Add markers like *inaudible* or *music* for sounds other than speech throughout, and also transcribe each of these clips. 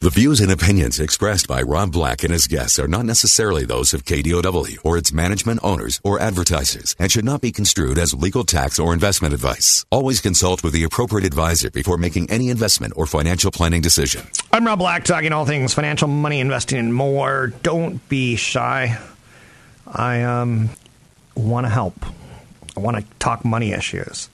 The views and opinions expressed by Rob Black and his guests are not necessarily those of KDOW or its management owners or advertisers and should not be construed as legal tax or investment advice. Always consult with the appropriate advisor before making any investment or financial planning decision. I'm Rob Black, talking all things financial, money, investing, and more. Don't be shy. I um, want to help. I want to talk money issues.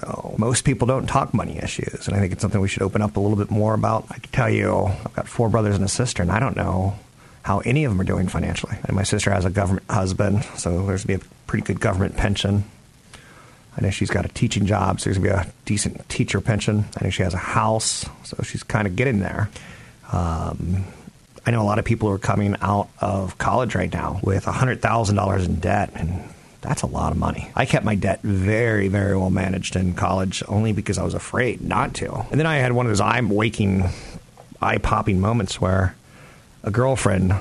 So most people don't talk money issues, and I think it's something we should open up a little bit more about. I can tell you, I've got four brothers and a sister, and I don't know how any of them are doing financially. And my sister has a government husband, so there's to be a pretty good government pension. I know she's got a teaching job, so there's to be a decent teacher pension. I know she has a house, so she's kind of getting there. Um, I know a lot of people are coming out of college right now with $100,000 in debt, and that's a lot of money. I kept my debt very, very well managed in college only because I was afraid not to. And then I had one of those eye waking, eye popping moments where a girlfriend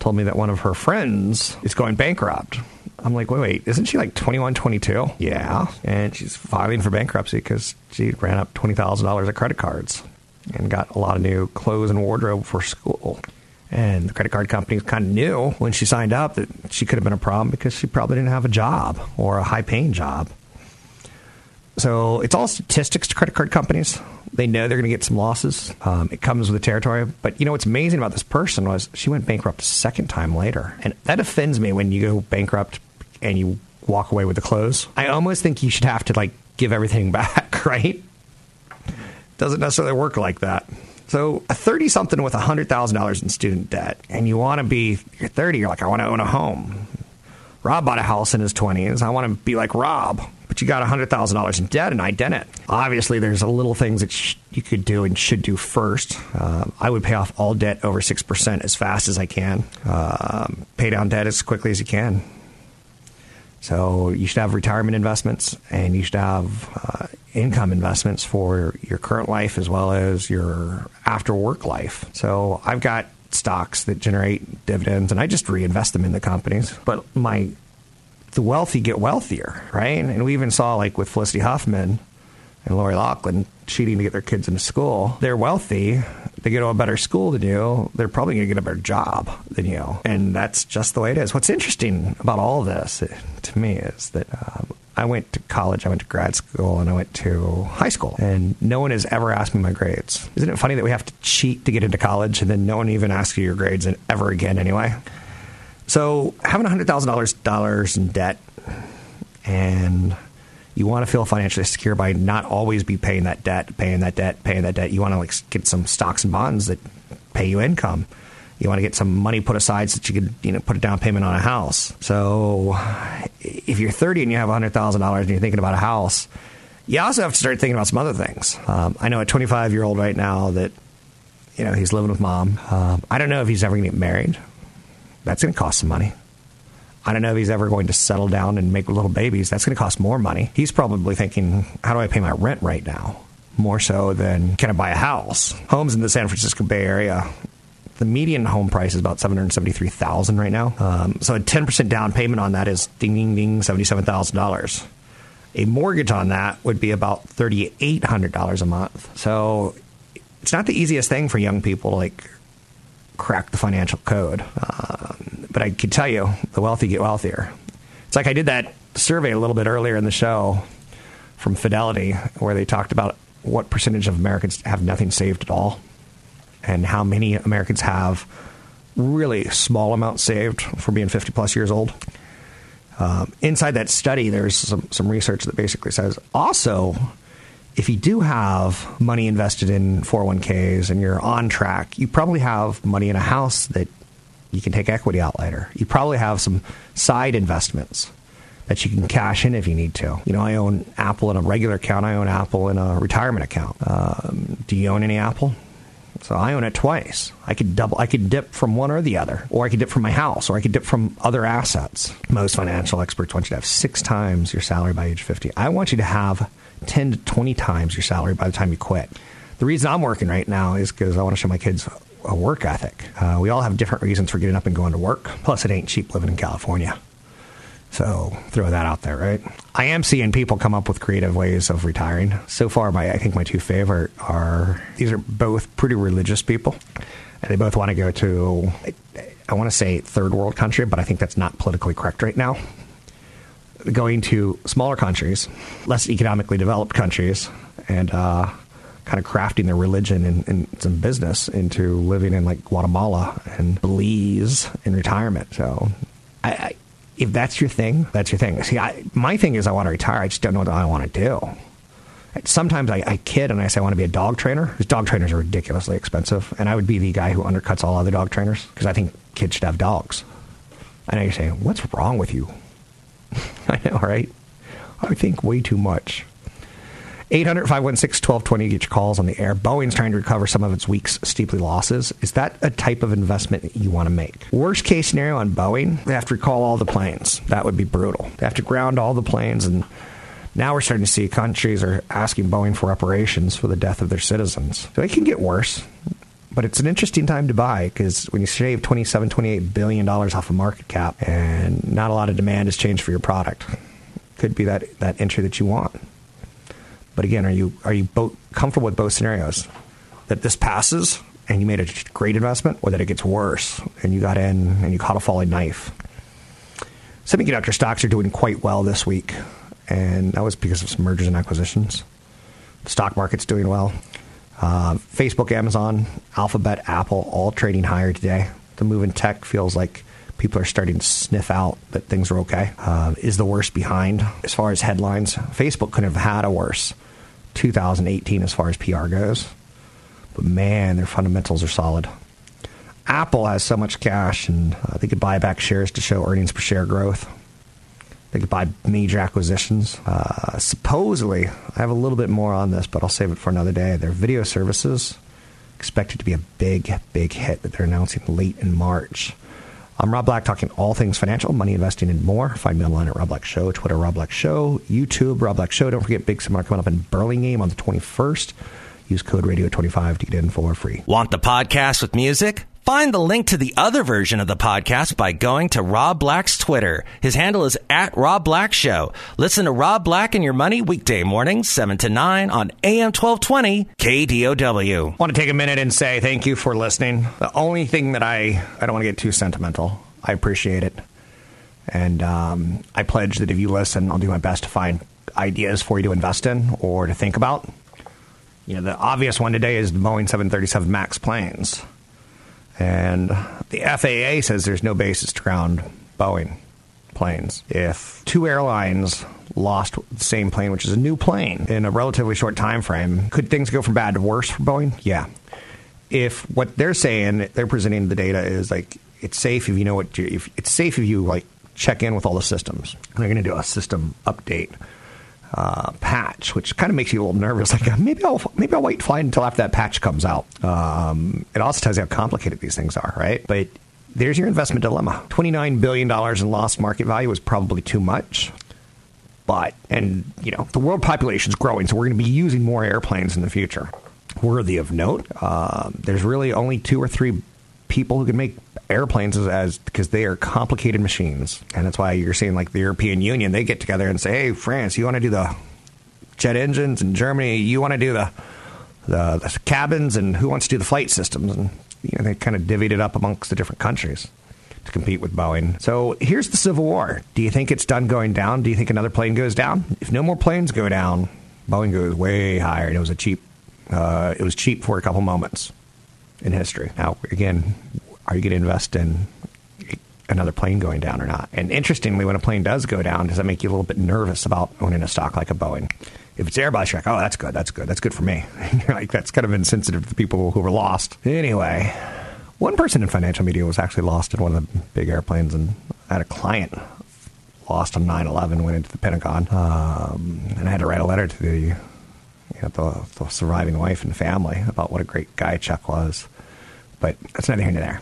told me that one of her friends is going bankrupt. I'm like, wait, wait, isn't she like 21, 22? Yeah. And she's filing for bankruptcy because she ran up $20,000 of credit cards and got a lot of new clothes and wardrobe for school. And the credit card company kind of knew when she signed up that she could have been a problem because she probably didn't have a job or a high paying job. So it's all statistics to credit card companies. They know they're going to get some losses. Um, it comes with the territory. But you know what's amazing about this person was she went bankrupt a second time later. And that offends me when you go bankrupt and you walk away with the clothes. I almost think you should have to like give everything *laughs* back, right? Doesn't necessarily work like that. So a 30 something with $100,000 in student debt, and you want to be, you're 30, you're like, I want to own a home. Rob bought a house in his 20s. I want to be like Rob, but you got $100,000 in debt and I didn't. Obviously, there's a little things that you could do and should do first. Uh, I would pay off all debt over 6% as fast as I can. Um, pay down debt as quickly as you can. So you should have retirement investments and you should have uh, income investments for your current life as well as your after work life. So I've got stocks that generate dividends and I just reinvest them in the companies. But my the wealthy get wealthier, right? And we even saw like with Felicity Huffman and Lori Loughlin cheating to get their kids into school. They're wealthy. They go to a better school than you. They're probably going to get a better job than you. And that's just the way it is. What's interesting about all this uh, to me is that um, I went to college, I went to grad school, and I went to high school. And no one has ever asked me my grades. Isn't it funny that we have to cheat to get into college and then no one even asks you your grades ever again anyway? So having $100,000 in debt and you want to feel financially secure by not always be paying that debt, paying that debt, paying that debt. You want to like get some stocks and bonds that pay you income. You want to get some money put aside so that you can, you know, put a down payment on a house. So, if you're 30 and you have $100,000 and you're thinking about a house, you also have to start thinking about some other things. Um, I know a 25 year old right now that, you know, he's living with mom. Um, I don't know if he's ever going to get married. That's going to cost some money. I don't know if he's ever going to settle down and make little babies. That's going to cost more money. He's probably thinking, how do I pay my rent right now? More so than can I buy a house? Homes in the San Francisco Bay Area, the median home price is about seven hundred seventy-three thousand right now. Um, so a ten percent down payment on that is ding ding ding seventy-seven thousand dollars. A mortgage on that would be about thirty-eight hundred dollars a month. So it's not the easiest thing for young people like crack the financial code. Um, but I can tell you, the wealthy get wealthier. It's like I did that survey a little bit earlier in the show from Fidelity, where they talked about what percentage of Americans have nothing saved at all, and how many Americans have really small amounts saved for being 50 plus years old. Um, inside that study, there's some, some research that basically says also, if you do have money invested in 401ks and you're on track, you probably have money in a house that you can take equity out later. You probably have some side investments that you can cash in if you need to. You know, I own Apple in a regular account. I own Apple in a retirement account. Um, do you own any Apple? So I own it twice. I could double. I could dip from one or the other, or I could dip from my house, or I could dip from other assets. Most financial experts want you to have six times your salary by age 50. I want you to have 10 to 20 times your salary by the time you quit. The reason I'm working right now is because I want to show my kids a work ethic. Uh, we all have different reasons for getting up and going to work. Plus, it ain't cheap living in California. So throw that out there, right? I am seeing people come up with creative ways of retiring. So far, my I think my two favorite are these are both pretty religious people, and they both want to go to I, I want to say third world country, but I think that's not politically correct right now. Going to smaller countries, less economically developed countries, and uh, kind of crafting their religion and, and, some business into living in like Guatemala and Belize in retirement. So I, I if that's your thing, that's your thing. See, I, my thing is I want to retire. I just don't know what I want to do. Sometimes I, I kid and I say I want to be a dog trainer because dog trainers are ridiculously expensive, and I would be the guy who undercuts all other dog trainers because I think kids should have dogs. I know you're saying, "What's wrong with you?" *laughs* I know, right? I think way too much. 800 516 1220 get your calls on the air. Boeing's trying to recover some of its week's steeply losses. Is that a type of investment that you want to make? Worst case scenario on Boeing, they have to recall all the planes. That would be brutal. They have to ground all the planes and now we're starting to see countries are asking Boeing for reparations for the death of their citizens. So it can get worse, but it's an interesting time to buy because when you shave 27, 28 billion dollars off a market cap and not a lot of demand has changed for your product, could be that, that entry that you want. But again, are you are you both comfortable with both scenarios? That this passes and you made a great investment, or that it gets worse and you got in and you caught a falling knife. Semiconductor stocks are doing quite well this week, and that was because of some mergers and acquisitions. The stock market's doing well. Uh, Facebook, Amazon, Alphabet, Apple, all trading higher today. The move in tech feels like people are starting to sniff out that things are okay. Uh, is the worst behind as far as headlines? Facebook couldn't have had a worse 2018 as far as PR goes. But man, their fundamentals are solid. Apple has so much cash, and uh, they could buy back shares to show earnings per share growth. They could buy major acquisitions. Uh, supposedly, I have a little bit more on this, but I'll save it for another day. Their video services expected to be a big, big hit that they're announcing late in March. I'm Rob Black, talking all things financial, money investing, and more. Find me online at Rob Black Show, Twitter Rob Black Show, YouTube Rob Black Show. Don't forget Big Seminar coming up in Burlingame on the 21st. Use code Radio25 to get in for free. Want the podcast with music? Find the link to the other version of the podcast by going to Rob Black's Twitter. His handle is at Rob Black Show. Listen to Rob Black and Your Money weekday mornings, 7 to 9 on AM 1220 KDOW. I want to take a minute and say thank you for listening. The only thing that I, I don't want to get too sentimental. I appreciate it. And um, I pledge that if you listen, I'll do my best to find ideas for you to invest in or to think about. You know, the obvious one today is the Boeing 737 MAX planes. And the FAA says there's no basis to ground Boeing planes. If two airlines lost the same plane, which is a new plane, in a relatively short time frame, could things go from bad to worse for Boeing? Yeah. If what they're saying, they're presenting the data is like it's safe if you know what you, if it's safe if you like check in with all the systems. They're going to do a system update uh, patch, which kind of makes you a little nervous. Like maybe I'll maybe I'll wait fly until after that patch comes out. Um, it also tells you how complicated these things are, right? But there's your investment dilemma. Twenty nine billion dollars in lost market value is probably too much. But and you know the world population is growing, so we're going to be using more airplanes in the future. Worthy of note, uh, there's really only two or three people who can make airplanes as, as because they are complicated machines, and that's why you're seeing like the European Union they get together and say, "Hey, France, you want to do the jet engines, and Germany, you want to do the, the the cabins, and who wants to do the flight systems?" And you know, they kind of divvied it up amongst the different countries to compete with Boeing. So here's the Civil War. Do you think it's done going down? Do you think another plane goes down? If no more planes go down, Boeing goes way higher. and It was a cheap. Uh, it was cheap for a couple moments in history. Now, again, are you going to invest in another plane going down or not? And interestingly, when a plane does go down, does that make you a little bit nervous about owning a stock like a Boeing? If it's Airbus, you're like, oh, that's good, that's good, that's good for me. *laughs* you're like, that's kind of insensitive to the people who were lost. Anyway, one person in financial media was actually lost in one of the big airplanes, and I had a client lost on 9 11, went into the Pentagon, um, and I had to write a letter to the you know, the, the surviving wife and family about what a great guy Chuck was. But that's neither here nor there.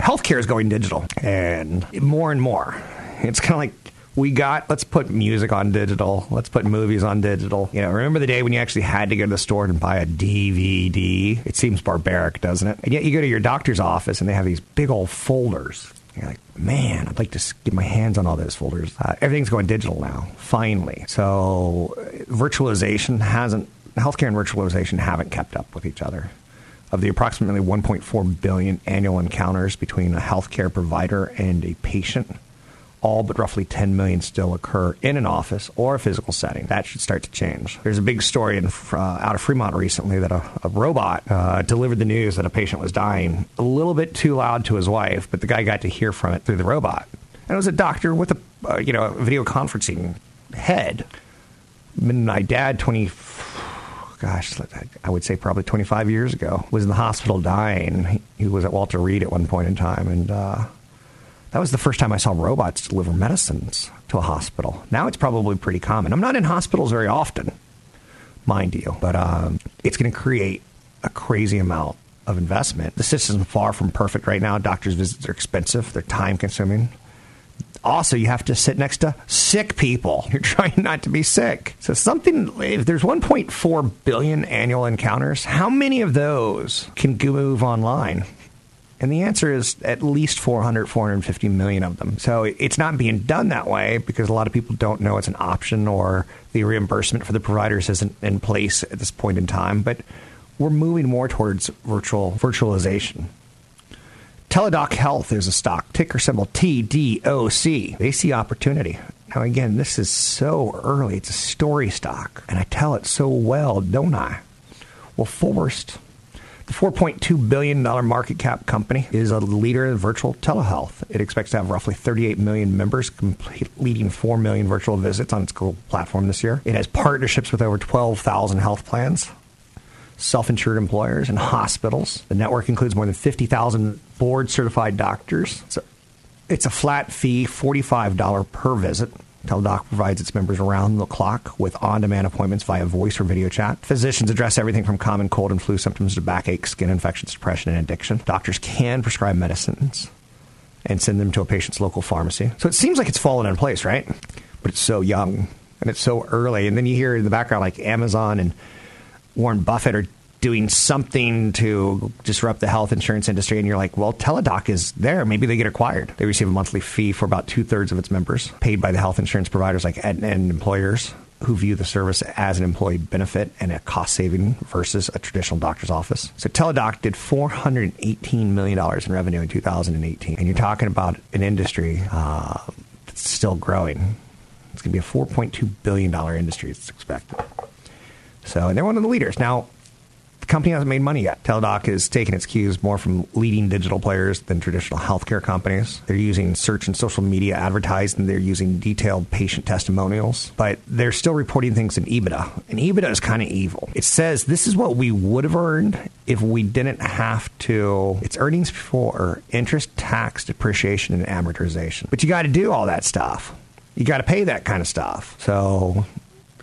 Healthcare is going digital, and more and more. It's kind of like we got let's put music on digital. Let's put movies on digital. You know remember the day when you actually had to go to the store and buy a dvd it seems barbaric doesn't it? And yet you go to your doctor's office and they have these big old folders. You're like man i'd like to get my hands on all those folders. Uh, everything's going digital now finally. So virtualization hasn't healthcare and virtualization haven't kept up with each other of the approximately 1.4 billion annual encounters between a healthcare provider and a patient all but roughly 10 million still occur in an office or a physical setting. That should start to change. There's a big story in, uh, out of Fremont recently that a, a robot uh, delivered the news that a patient was dying a little bit too loud to his wife, but the guy got to hear from it through the robot. And it was a doctor with a uh, you know video conferencing head. My dad, 20, gosh, I would say probably 25 years ago, was in the hospital dying. He was at Walter Reed at one point in time, and uh, that was the first time I saw robots deliver medicines to a hospital. Now it's probably pretty common. I'm not in hospitals very often, mind you, but um, it's going to create a crazy amount of investment. The system's far from perfect right now. Doctors' visits are expensive, they're time consuming. Also, you have to sit next to sick people. *laughs* You're trying not to be sick. So, something, if there's 1.4 billion annual encounters, how many of those can move online? And the answer is at least 400, 450 million of them. So it's not being done that way because a lot of people don't know it's an option or the reimbursement for the providers isn't in place at this point in time. But we're moving more towards virtual virtualization. Teladoc Health is a stock, ticker symbol TDOC. They see opportunity. Now, again, this is so early. It's a story stock, and I tell it so well, don't I? Well, Forrest the $4.2 billion market cap company is a leader in virtual telehealth. It expects to have roughly 38 million members, completing 4 million virtual visits on its global platform this year. It has partnerships with over 12,000 health plans, self insured employers, and hospitals. The network includes more than 50,000 board certified doctors. So it's a flat fee, $45 per visit. Teladoc provides its members around the clock with on demand appointments via voice or video chat. Physicians address everything from common cold and flu symptoms to backache, skin infections, depression, and addiction. Doctors can prescribe medicines and send them to a patient's local pharmacy. So it seems like it's fallen in place, right? But it's so young and it's so early. And then you hear in the background like Amazon and Warren Buffett are doing something to disrupt the health insurance industry, and you're like, well, Teladoc is there. Maybe they get acquired. They receive a monthly fee for about two thirds of its members, paid by the health insurance providers like and, and employers who view the service as an employee benefit and a cost saving versus a traditional doctor's office. So Teladoc did $418 million in revenue in 2018. And you're talking about an industry uh, that's still growing. It's going to be a $4.2 billion industry, it's expected. So, and they're one of the leaders. Now, the company hasn't made money yet. Teladoc is taking its cues more from leading digital players than traditional healthcare companies. They're using search and social media advertising. They're using detailed patient testimonials, but they're still reporting things in EBITDA. And EBITDA is kind of evil. It says this is what we would have earned if we didn't have to. It's earnings before interest, tax, depreciation, and amortization. But you got to do all that stuff. You got to pay that kind of stuff. So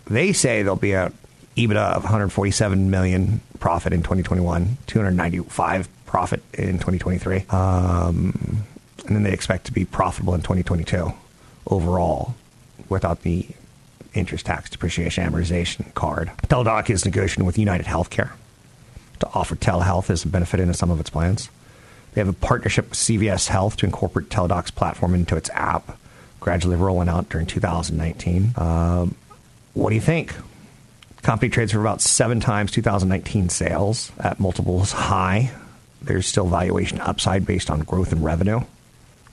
they say they'll be a EBITDA of 147 million profit in 2021, 295 profit in 2023, um, and then they expect to be profitable in 2022 overall without the interest tax depreciation amortization card. Teladoc is negotiating with United Healthcare to offer telehealth as a benefit into some of its plans. They have a partnership with CVS Health to incorporate Teladoc's platform into its app, gradually rolling out during 2019. Um, what do you think? Company trades for about seven times 2019 sales at multiples high. There's still valuation upside based on growth in revenue,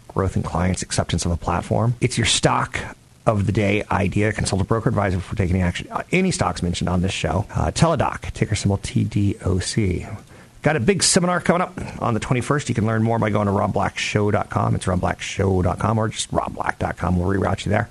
growth in clients' acceptance of a platform. It's your stock of the day idea, Consult a broker advisor before taking action. Uh, any stocks mentioned on this show. Uh, Teladoc, ticker symbol TDOC. Got a big seminar coming up on the 21st. You can learn more by going to robblackshow.com. It's robblackshow.com or just robblack.com. We'll reroute you there.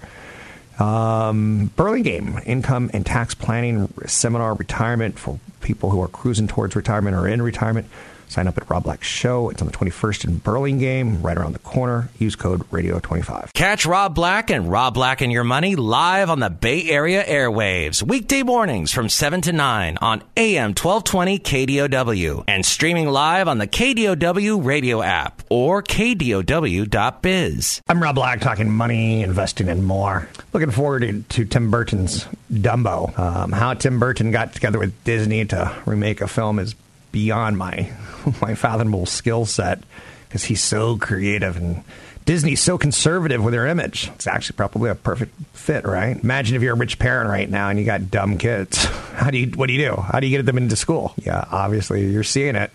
Um, Burlingame, income and tax planning seminar, retirement for people who are cruising towards retirement or in retirement. Sign up at Rob Black Show. It's on the 21st in Burlingame, right around the corner. Use code Radio25. Catch Rob Black and Rob Black and Your Money live on the Bay Area airwaves, weekday mornings from 7 to 9 on AM 1220 KDOW and streaming live on the KDOW radio app or KDOW.biz. I'm Rob Black, talking money, investing, and more. Looking forward to, to Tim Burton's Dumbo. Um, how Tim Burton got together with Disney to remake a film is beyond my *laughs* my fathomable skill set because he's so creative and Disney's so conservative with their image. It's actually probably a perfect fit, right? Imagine if you're a rich parent right now and you got dumb kids. *laughs* How do you what do you do? How do you get them into school? Yeah, obviously you're seeing it.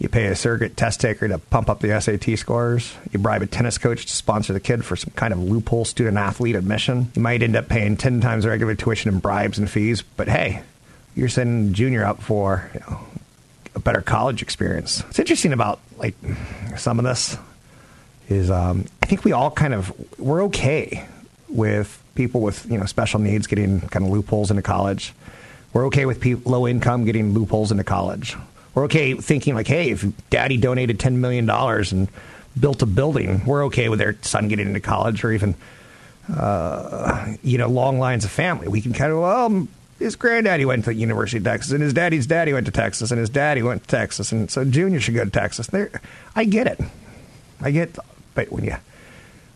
You pay a surrogate test taker to pump up the SAT scores. You bribe a tennis coach to sponsor the kid for some kind of loophole student athlete admission. You might end up paying 10 times the regular tuition in bribes and fees, but hey, you're sending junior up for you know, a better college experience. It's interesting about like some of this is um, I think we all kind of we're okay with people with you know special needs getting kind of loopholes into college. We're okay with low income getting loopholes into college. We're okay thinking like, hey, if daddy donated ten million dollars and built a building, we're okay with their son getting into college or even uh, you know long lines of family. We can kind of well his granddaddy went to the University of Texas, and his daddy's daddy went to Texas, and his daddy went to Texas, and so Junior should go to Texas. There, I get it, I get, but when you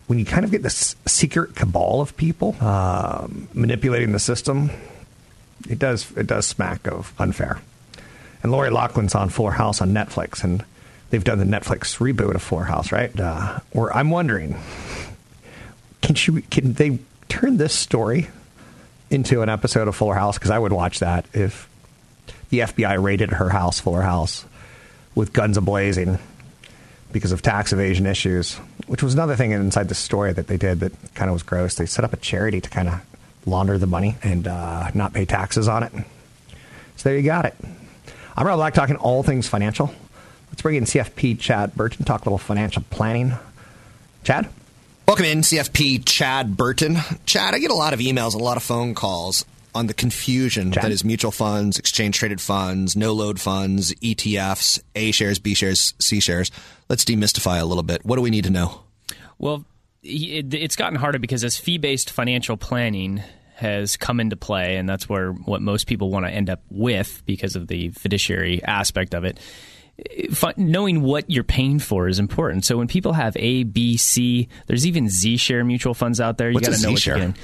when you kind of get this secret cabal of people um, manipulating the system, it does it does smack of unfair. And Lori Loughlin's on Fuller House on Netflix, and they've done the Netflix reboot of Fuller House, right? Uh, I'm wondering, can she can they turn this story into an episode of Fuller House because I would watch that if the FBI raided her house, Fuller House, with guns ablazing because of tax evasion issues, which was another thing inside the story that they did that kind of was gross. They set up a charity to kind of launder the money and uh, not pay taxes on it. So there you got it. I'm Rob Black talking all things financial. Let's bring in CFP Chad Burton, talk a little financial planning. Chad? Welcome in, CFP Chad Burton. Chad, I get a lot of emails, a lot of phone calls on the confusion Chad? that is mutual funds, exchange traded funds, no load funds, ETFs, A shares, B shares, C shares. Let's demystify a little bit. What do we need to know? Well, it's gotten harder because as fee based financial planning has come into play, and that's where what most people want to end up with because of the fiduciary aspect of it knowing what you're paying for is important. So when people have A, B, C, there's even Z share mutual funds out there. You got to know what you're getting.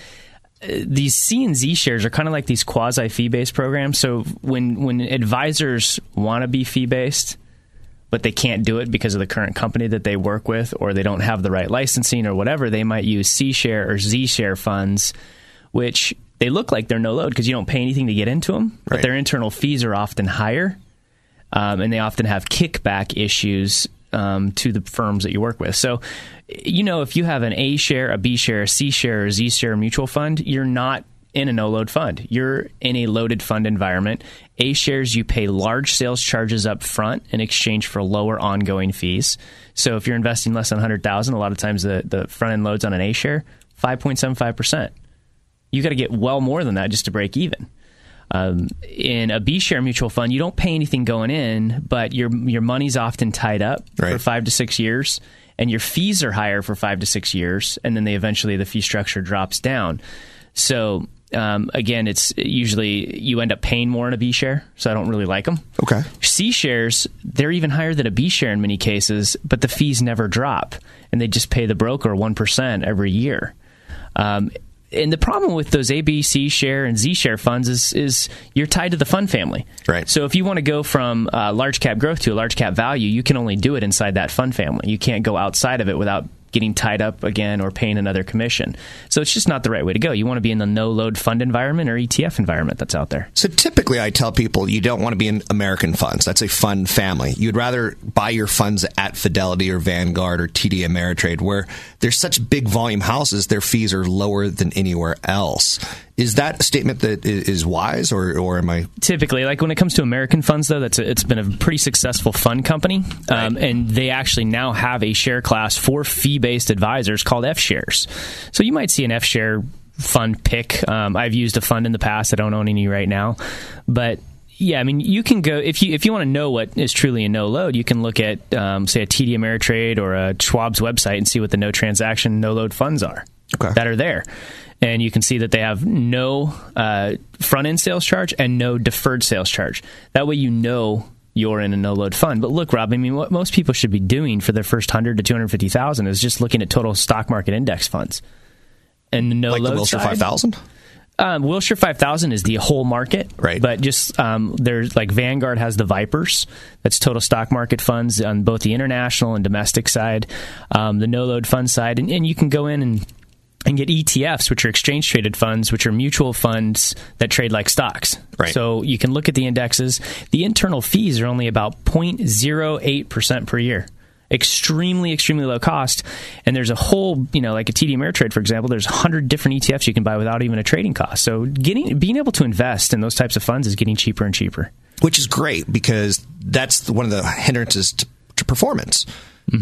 Uh, these C and Z shares are kind of like these quasi fee based programs. So when when advisors want to be fee based, but they can't do it because of the current company that they work with, or they don't have the right licensing or whatever, they might use C share or Z share funds, which they look like they're no load because you don't pay anything to get into them, right. but their internal fees are often higher um, and they often have kickback issues um, to the firms that you work with. So, you know, if you have an A share, a B share, a C share, a Z share mutual fund, you're not in a no load fund. You're in a loaded fund environment. A shares, you pay large sales charges up front in exchange for lower ongoing fees. So if you're investing less than 100000 a lot of times the, the front end loads on an A share, 5.75%. You got to get well more than that just to break even. Um, in a B share mutual fund, you don't pay anything going in, but your your money's often tied up right. for five to six years, and your fees are higher for five to six years, and then they eventually the fee structure drops down. So um, again, it's usually you end up paying more in a B share, so I don't really like them. Okay. C shares, they're even higher than a B share in many cases, but the fees never drop, and they just pay the broker one percent every year. Um, and the problem with those ABC share and Z share funds is is you're tied to the fund family. Right. So if you want to go from uh, large cap growth to a large cap value, you can only do it inside that fund family. You can't go outside of it without getting tied up again or paying another commission. So it's just not the right way to go. You want to be in the no load fund environment or ETF environment that's out there. So typically, I tell people you don't want to be in American funds. That's a fund family. You'd rather buy your funds at Fidelity or Vanguard or TD Ameritrade, where there's such big volume houses, their fees are lower than anywhere else. Is that a statement that is wise, or, or am I typically like when it comes to American funds? Though that's a, it's been a pretty successful fund company, right. um, and they actually now have a share class for fee based advisors called F shares. So you might see an F share fund pick. Um, I've used a fund in the past. I don't own any right now, but Yeah, I mean, you can go if you if you want to know what is truly a no load, you can look at um, say a TD Ameritrade or a Schwab's website and see what the no transaction, no load funds are Okay. that are there, and you can see that they have no uh, front end sales charge and no deferred sales charge. That way, you know you're in a no load fund. But look, Rob, I mean, what most people should be doing for their first hundred to two hundred fifty thousand is just looking at total stock market index funds. And the no like the load Wilshire side- 5000? um, Wilshire 5000 is the whole market. Right. But just um, there's like Vanguard has the Vipers. That's total stock market funds on both the international and domestic side, um, the no load fund side. And, and you can go in and and get ETFs, which are exchange traded funds, which are mutual funds that trade like stocks. Right. So you can look at the indexes. The internal fees are only about 0.08% per year. Extremely, extremely low cost. And there's a whole, you know, like a TD Ameritrade, for example, there's 100 different ETFs you can buy without even a trading cost. So getting, being able to invest in those types of funds is getting cheaper and cheaper. which is great because that's one of the hindrances to, to performance.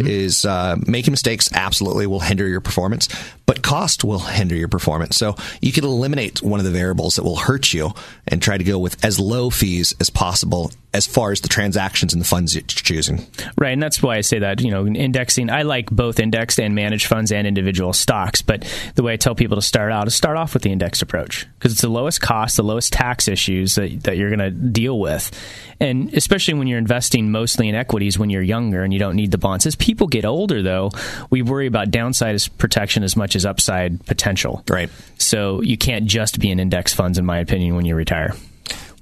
Is uh, making mistakes absolutely will hinder your performance, but cost will hinder your performance. So you can eliminate one of the variables that will hurt you and try to go with as low fees as possible as far as the transactions and the funds you're choosing. Right, and that's why I say that, you know, indexing, I like both indexed and managed funds and individual stocks, but the way I tell people to start out is start off with the indexed approach because it's the lowest cost, the lowest tax issues that, that you're going to deal with. And especially when you're investing mostly in equities when you're younger and you don't need the bonds. As people get older, though, we worry about downside protection as much as upside potential. Right. So you can't just be in index funds, in my opinion, when you retire.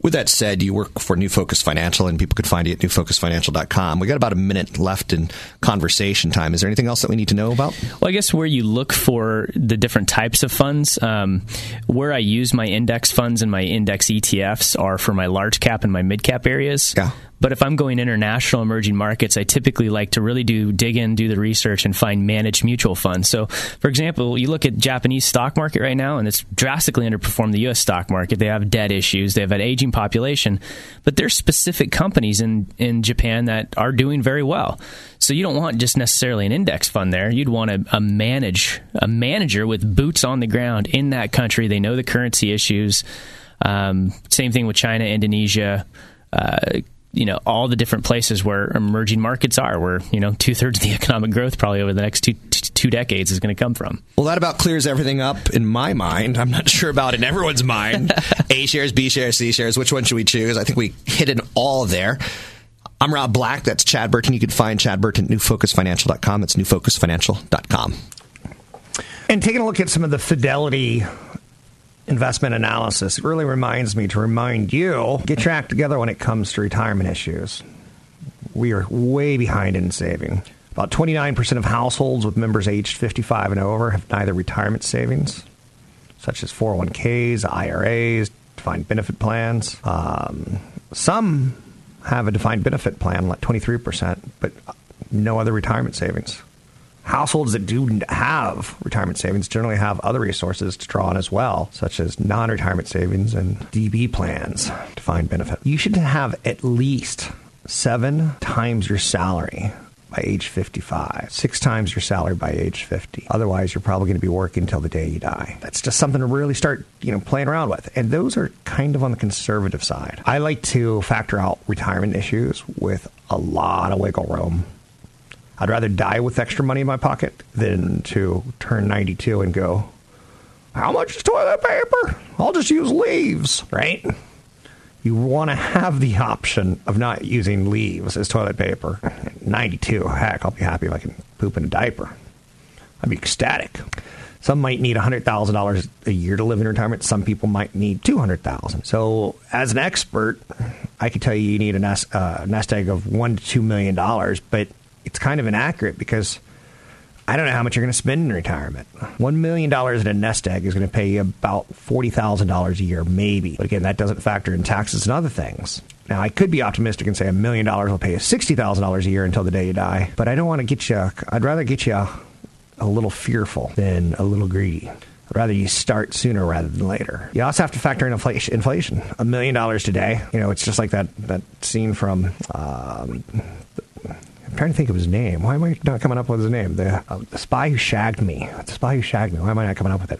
With that said, you work for New Focus Financial, and people could find you at newfocusfinancial.com. We got about a minute left in conversation time. Is there anything else that we need to know about? Well, I guess where you look for the different types of funds, um, where I use my index funds and my index ETFs are for my large cap and my mid cap areas. Yeah. But if I'm going international emerging markets, I typically like to really do dig in, do the research, and find managed mutual funds. So, for example, you look at Japanese stock market right now, and it's drastically underperformed the U.S. stock market. They have debt issues, they have an aging population, but there's specific companies in in Japan that are doing very well. So you don't want just necessarily an index fund there. You'd want a, a manage a manager with boots on the ground in that country. They know the currency issues. Um, same thing with China, Indonesia. Uh, you know all the different places where emerging markets are, where you know two thirds of the *laughs* economic growth probably over the next two two decades is going to come from. Well, that about clears everything up in my mind. I'm not *laughs* sure about in everyone's mind. A shares, B shares, C shares. Which one should we choose? I think we hit it all there. I'm Rob Black. That's Chad Burton. You can find Chad Burton at newfocusfinancial.com. That's newfocusfinancial.com. And taking a look at some of the Fidelity investment analysis, it really reminds me to remind you get your act together when it comes to retirement issues. We are way behind in saving. About 29% of households with members aged 55 and over have neither retirement savings, such as 401ks, IRAs, defined benefit plans. Um, some have a defined benefit plan, like 23%, but no other retirement savings. Households that do have retirement savings generally have other resources to draw on as well, such as non retirement savings and DB plans, defined benefit. You should have at least seven times your salary by age 55, six times your salary by age 50. Otherwise, you're probably going to be working until the day you die. That's just something to really start, you know, playing around with. And those are kind of on the conservative side. I like to factor out retirement issues with a lot of wiggle room. I'd rather die with extra money in my pocket than to turn 92 and go, how much is toilet paper? I'll just use leaves, right? You want to have the option of not using leaves as toilet paper. 92, heck, I'll be happy if I can poop in a diaper. I'd be ecstatic. Some might need $100,000 a year to live in retirement. Some people might need 200000 So, as an expert, I could tell you you need a nest, uh, nest egg of 1 to $2 million, but it's kind of inaccurate because I don't know how much you're going to spend in retirement. $1 million in a nest egg is going to pay you about $40,000 a year, maybe. But again, that doesn't factor in taxes and other things. Now, I could be optimistic and say a million dollars will pay you $60,000 a year until the day you die, but I don't want to get you, I'd rather get you a, little fearful than a little greedy. I'd rather you start sooner rather than later. You also have to factor in inflation. Inflation, a million dollars today. You know, it's just like that that scene from. Um, I'm trying to think of his name. Why am I not coming up with his name? The, uh, the spy who shagged me. The spy who shagged me. Why am I not coming up with it?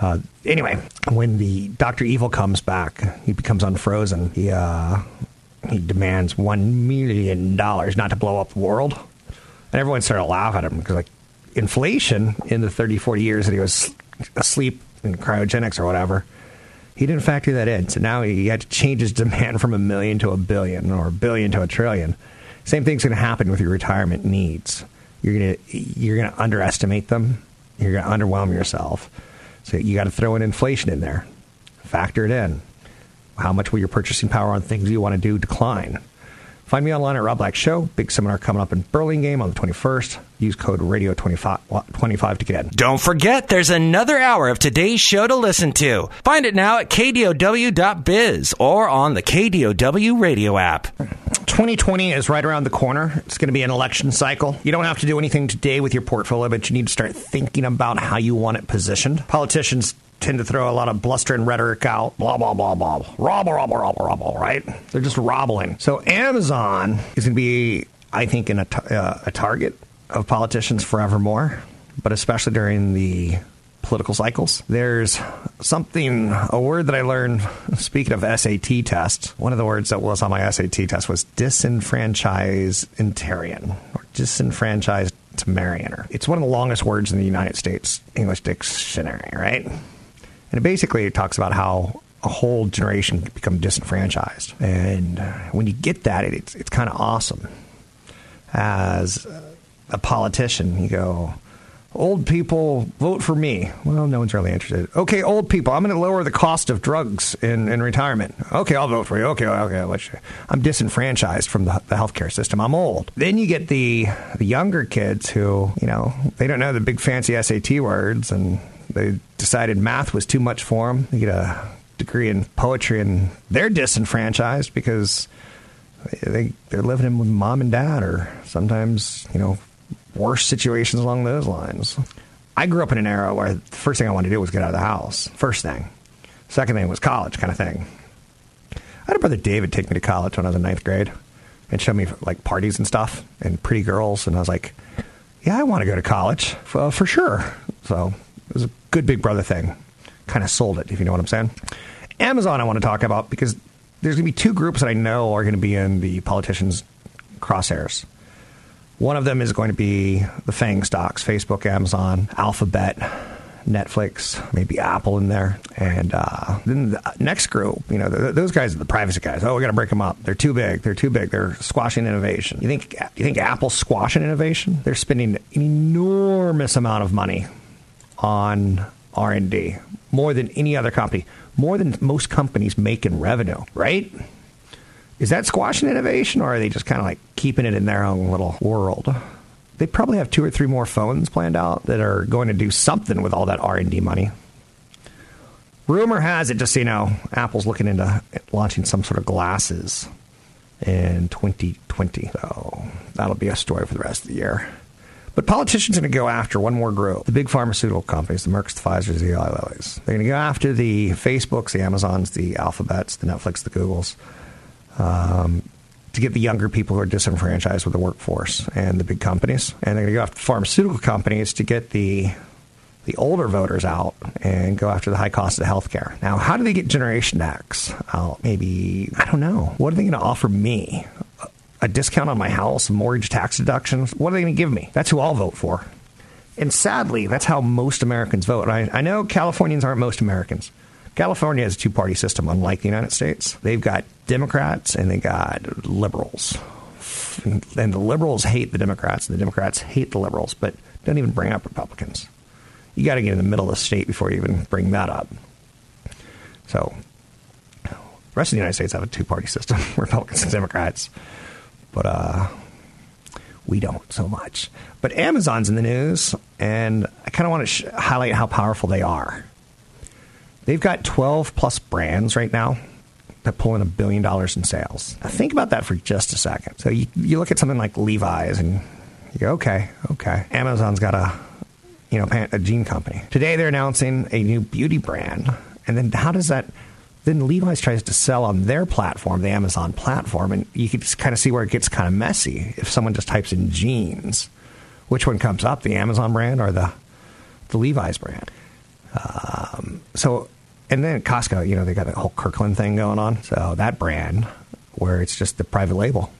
Uh, anyway, when the Doctor Evil comes back, he becomes unfrozen. He uh, he demands one million dollars not to blow up the world, and everyone started laughing at him because like inflation in the 30, 40 years that he was asleep in cryogenics or whatever, he didn't factor that in. So now he had to change his demand from a million to a billion or a billion to a trillion. Same thing's going to happen with your retirement needs. You're going to you're going to underestimate them. You're going to underwhelm yourself. So you got to throw in inflation in there. Factor it in. How much will your purchasing power on things you want to do decline? Find me online at Rob Black Show. Big seminar coming up in Burlingame on the 21st. Use code radio25 25 to get in. Don't forget, there's another hour of today's show to listen to. Find it now at kdow.biz or on the KDOW radio app. 2020 is right around the corner. It's going to be an election cycle. You don't have to do anything today with your portfolio, but you need to start thinking about how you want it positioned. Politicians tend to throw a lot of bluster and rhetoric out. Blah, blah, blah, blah. Robble, robble, robble, robble, right? They're just robbling. So Amazon is going to be, I think, in a, t- uh, a target of politicians forevermore, but especially during the political cycles. There's something, a word that I learned, speaking of SAT tests, one of the words that was on my SAT test was disenfranchised-intarian, or disenfranchised to Marianer. It's one of the longest words in the United States English dictionary, right? And it basically talks about how a whole generation can become disenfranchised. And uh, when you get that, it's, it's kind of awesome. As a politician, you go, old people vote for me. Well, no one's really interested. Okay, old people, I'm going to lower the cost of drugs in, in retirement. Okay, I'll vote for you. Okay, okay, I'll let you. I'm disenfranchised from the, the healthcare system. I'm old. Then you get the the younger kids who, you know, they don't know the big fancy SAT words and they decided math was too much for them. They get a degree in poetry and they're disenfranchised because they they're living in with mom and dad or sometimes, you know, worse situations along those lines. I grew up in an era where the first thing I wanted to do was get out of the house. First thing. Second thing was college kind of thing. I had a brother David take me to college when I was in ninth grade and show me like parties and stuff and pretty girls. And I was like, yeah, I want to go to college uh, for sure. So it was a good big brother thing. Kind of sold it, if you know what I'm saying. Amazon, I want to talk about because there's going to be two groups that I know are going to be in the politicians' crosshairs. One of them is going to be the FANG stocks Facebook, Amazon, Alphabet, Netflix, maybe Apple in there. And uh, then the next group, you know, those guys are the privacy guys. Oh, we got to break them up. They're too big. They're too big. They're squashing innovation. You think, you think Apple's squashing innovation? They're spending an enormous amount of money on R&D, more than any other company, more than most companies make in revenue, right? Is that squashing innovation, or are they just kind of like keeping it in their own little world? They probably have two or three more phones planned out that are going to do something with all that R and D money. Rumor has it, just so you know, Apple's looking into launching some sort of glasses in 2020. So that'll be a story for the rest of the year. But politicians are going to go after one more group the big pharmaceutical companies, the Mercks, the Pfizers, the Eli Lillys. They're going to go after the Facebooks, the Amazons, the Alphabets, the Netflix, the Googles. Um, to get the younger people who are disenfranchised with the workforce and the big companies. And they're going to go after pharmaceutical companies to get the the older voters out and go after the high cost of health care. Now, how do they get Generation X out? Maybe, I don't know. What are they going to offer me? A discount on my house, mortgage tax deductions? What are they going to give me? That's who I'll vote for. And sadly, that's how most Americans vote. I, I know Californians aren't most Americans. California has a two party system, unlike the United States. They've got Democrats and they got liberals. And the liberals hate the Democrats, and the Democrats hate the liberals, but don't even bring up Republicans. You got to get in the middle of the state before you even bring that up. So, the rest of the United States have a two party system *laughs* Republicans and Democrats. But uh, we don't so much. But Amazon's in the news, and I kind of want to sh- highlight how powerful they are. They've got 12 plus brands right now that pull in a billion dollars in sales. Now think about that for just a second. So you, you look at something like Levi's and you go, okay, okay. Amazon's got a, you know, a jean company. Today they're announcing a new beauty brand. And then how does that, then Levi's tries to sell on their platform, the Amazon platform, and you can just kind of see where it gets kind of messy. If someone just types in jeans, which one comes up, the Amazon brand or the, the Levi's brand? Um, so, and then Costco, you know, they got the whole Kirkland thing going on. So that brand, where it's just the private label.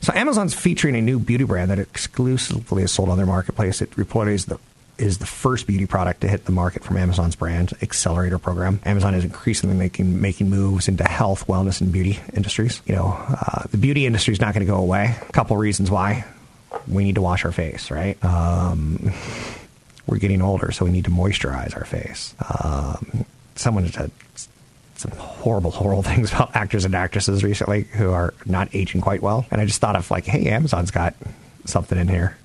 So Amazon's featuring a new beauty brand that exclusively is sold on their marketplace. It reported is the is the first beauty product to hit the market from Amazon's brand accelerator program. Amazon is increasingly making making moves into health, wellness, and beauty industries. You know, uh, the beauty industry is not going to go away. A couple reasons why. We need to wash our face, right? Um, we're getting older, so we need to moisturize our face. Um, someone had some horrible, horrible *laughs* things about actors and actresses recently who are not aging quite well. And I just thought of like, hey, Amazon's got something in here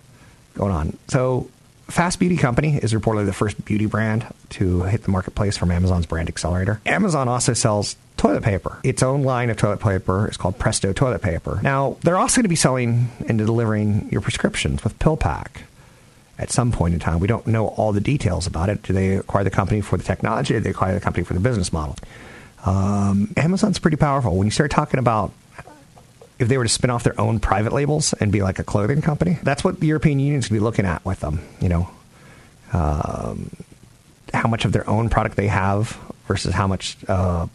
going on. So Fast Beauty Company is reportedly the first beauty brand to hit the marketplace from Amazon's brand accelerator. Amazon also sells toilet paper. Its own line of toilet paper is called Presto Toilet Paper. Now, they're also going to be selling and delivering your prescriptions with PillPack at some point in time. We don't know all the details about it. Do they acquire the company for the technology do they acquire the company for the business model? Um, Amazon's pretty powerful. When you start talking about if they were to spin off their own private labels and be like a clothing company, that's what the European Union's going to be looking at with them. You know, um, how much of their own product they have versus how much uh,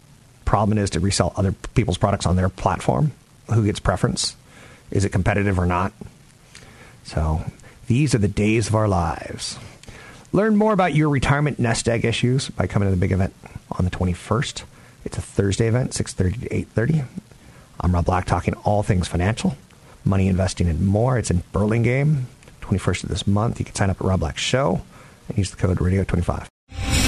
problem it is to resell other people's products on their platform. Who gets preference? Is it competitive or not? So these are the days of our lives. Learn more about your retirement nest egg issues by coming to the big event on the 21st. It's a Thursday event, 6:30 to 8:30. I'm Rob Black talking all things financial, money investing and more. It's in Burlingame, 21st of this month. You can sign up at Rob Black Show and use the code radio25.